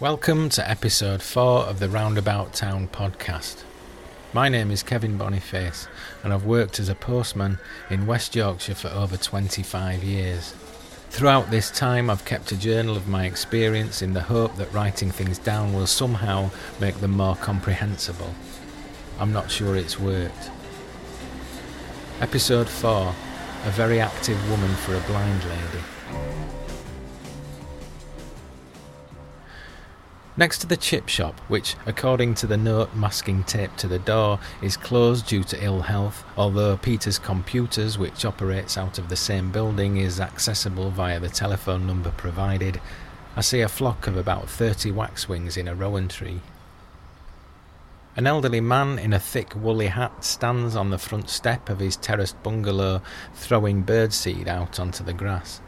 Welcome to episode 4 of the Roundabout Town podcast. My name is Kevin Boniface, and I've worked as a postman in West Yorkshire for over 25 years. Throughout this time, I've kept a journal of my experience in the hope that writing things down will somehow make them more comprehensible. I'm not sure it's worked. Episode 4 A Very Active Woman for a Blind Lady. Next to the chip shop, which, according to the note masking tape to the door, is closed due to ill health, although Peter's Computers, which operates out of the same building, is accessible via the telephone number provided, I see a flock of about 30 waxwings in a rowan tree. An elderly man in a thick woolly hat stands on the front step of his terraced bungalow, throwing birdseed out onto the grass.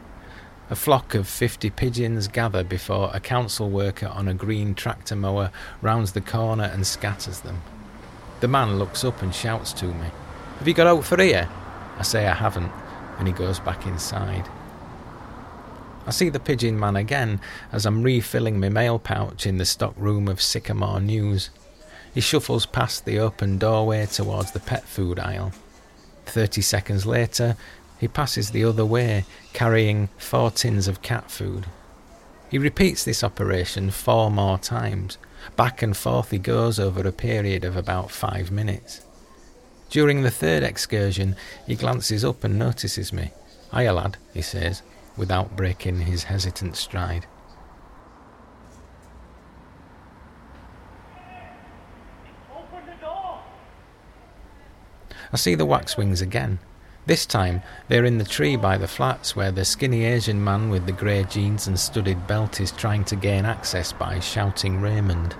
A flock of fifty pigeons gather before a council worker on a green tractor mower rounds the corner and scatters them. The man looks up and shouts to me, Have you got out for here? I say I haven't, and he goes back inside. I see the pigeon man again as I'm refilling my mail pouch in the stock room of Sycamore News. He shuffles past the open doorway towards the pet food aisle. Thirty seconds later, he passes the other way, carrying four tins of cat food. He repeats this operation four more times. Back and forth he goes over a period of about five minutes. During the third excursion, he glances up and notices me. Hiya, lad, he says, without breaking his hesitant stride. I see the waxwings again. This time, they're in the tree by the flats where the skinny Asian man with the grey jeans and studded belt is trying to gain access by shouting Raymond.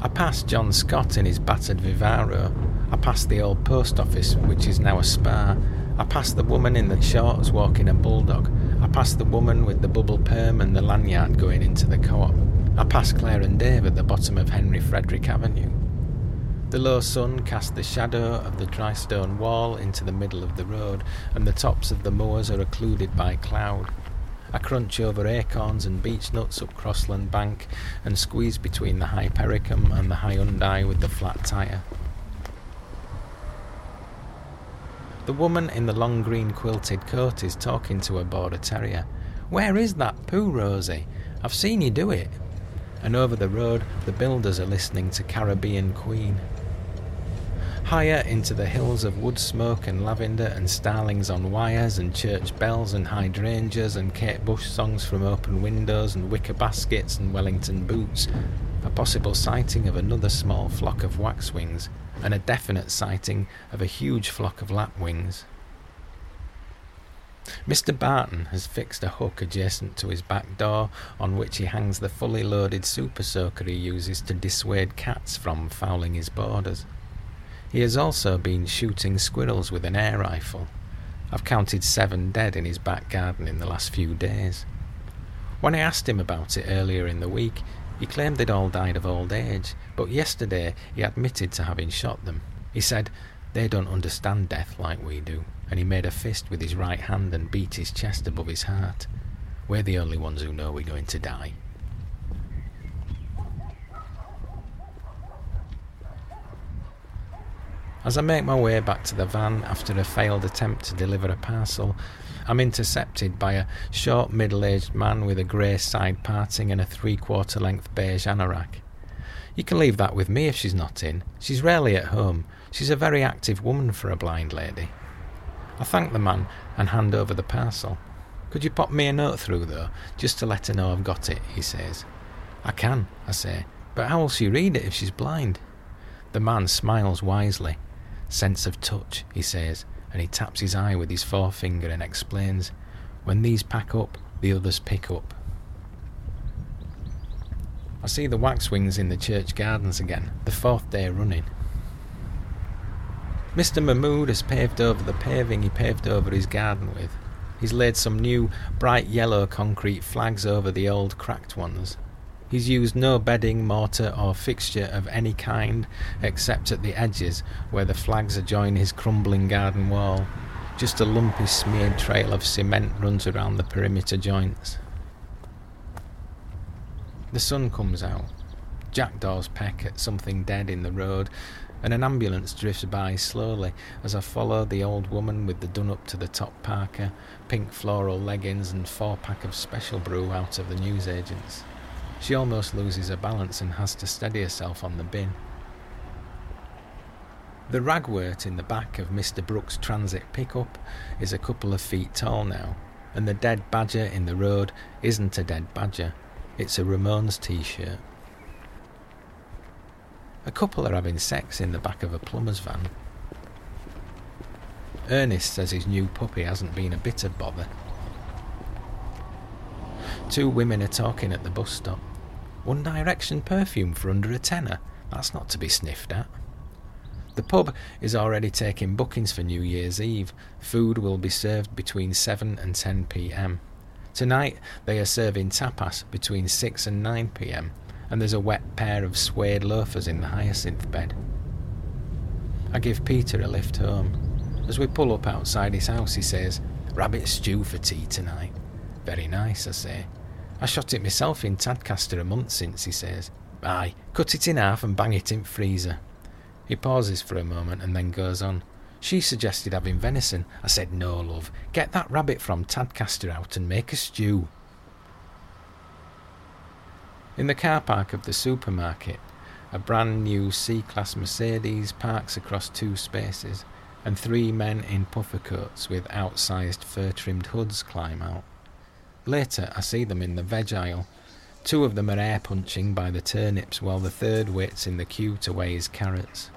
I passed John Scott in his battered Vivaro. I passed the old post office, which is now a spa. I passed the woman in the shorts walking a bulldog. I passed the woman with the bubble perm and the lanyard going into the co op. I passed Claire and Dave at the bottom of Henry Frederick Avenue. The low sun cast the shadow of the dry stone wall into the middle of the road, and the tops of the moors are occluded by cloud. I crunch over acorns and beech nuts up Crossland Bank and squeeze between the Hypericum and the Hyundai with the flat tyre. The woman in the long green quilted coat is talking to a border terrier. Where is that poo, Rosie? I've seen you do it. And over the road, the builders are listening to Caribbean Queen. Higher into the hills of wood smoke and lavender and starlings on wires and church bells and hydrangeas and Kate Bush songs from open windows and wicker baskets and Wellington boots, a possible sighting of another small flock of waxwings and a definite sighting of a huge flock of lapwings. Mr. Barton has fixed a hook adjacent to his back door on which he hangs the fully loaded super soaker he uses to dissuade cats from fouling his borders. He has also been shooting squirrels with an air rifle. I've counted seven dead in his back garden in the last few days. When I asked him about it earlier in the week, he claimed they'd all died of old age, but yesterday he admitted to having shot them. He said, They don't understand death like we do, and he made a fist with his right hand and beat his chest above his heart. We're the only ones who know we're going to die. As I make my way back to the van after a failed attempt to deliver a parcel, I'm intercepted by a short, middle aged man with a grey side parting and a three quarter length beige anorak. You can leave that with me if she's not in. She's rarely at home. She's a very active woman for a blind lady. I thank the man and hand over the parcel. Could you pop me a note through, though, just to let her know I've got it? he says. I can, I say, but how will she read it if she's blind? The man smiles wisely. Sense of touch, he says, and he taps his eye with his forefinger and explains, When these pack up, the others pick up. I see the waxwings in the church gardens again, the fourth day running. Mr. Mahmood has paved over the paving he paved over his garden with. He's laid some new, bright yellow concrete flags over the old cracked ones. He's used no bedding, mortar, or fixture of any kind except at the edges where the flags adjoin his crumbling garden wall. Just a lumpy smeared trail of cement runs around the perimeter joints. The sun comes out. Jackdaws peck at something dead in the road, and an ambulance drifts by slowly as I follow the old woman with the done up to the top parka, pink floral leggings, and four pack of special brew out of the newsagents. She almost loses her balance and has to steady herself on the bin. The ragwort in the back of Mr. Brooks' transit pickup is a couple of feet tall now, and the dead badger in the road isn't a dead badger, it's a Ramones t shirt. A couple are having sex in the back of a plumber's van. Ernest says his new puppy hasn't been a bit of bother. Two women are talking at the bus stop. One Direction perfume for under a tenner. That's not to be sniffed at. The pub is already taking bookings for New Year's Eve. Food will be served between 7 and 10 pm. Tonight they are serving tapas between 6 and 9 pm and there's a wet pair of suede loafers in the hyacinth bed. I give Peter a lift home. As we pull up outside his house, he says, Rabbit stew for tea tonight. Very nice, I say. I shot it myself in Tadcaster a month since, he says. Aye, cut it in half and bang it in freezer. He pauses for a moment and then goes on. She suggested having venison. I said, No, love. Get that rabbit from Tadcaster out and make a stew. In the car park of the supermarket, a brand new C Class Mercedes parks across two spaces, and three men in puffer coats with outsized fur trimmed hoods climb out. Later, I see them in the veg aisle. Two of them are air punching by the turnips, while the third waits in the queue to weigh his carrots.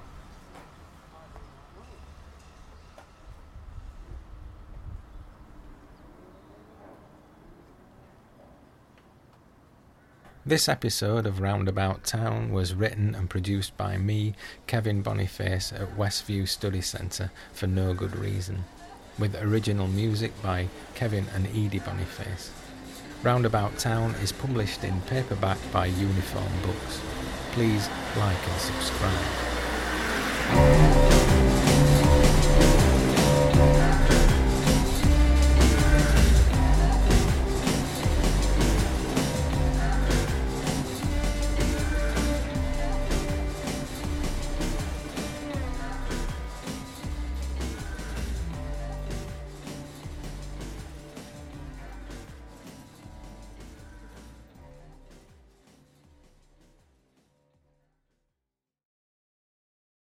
This episode of Roundabout Town was written and produced by me, Kevin Boniface, at Westview Study Centre for no good reason, with original music by Kevin and Edie Boniface. Roundabout Town is published in paperback by Uniform Books. Please like and subscribe.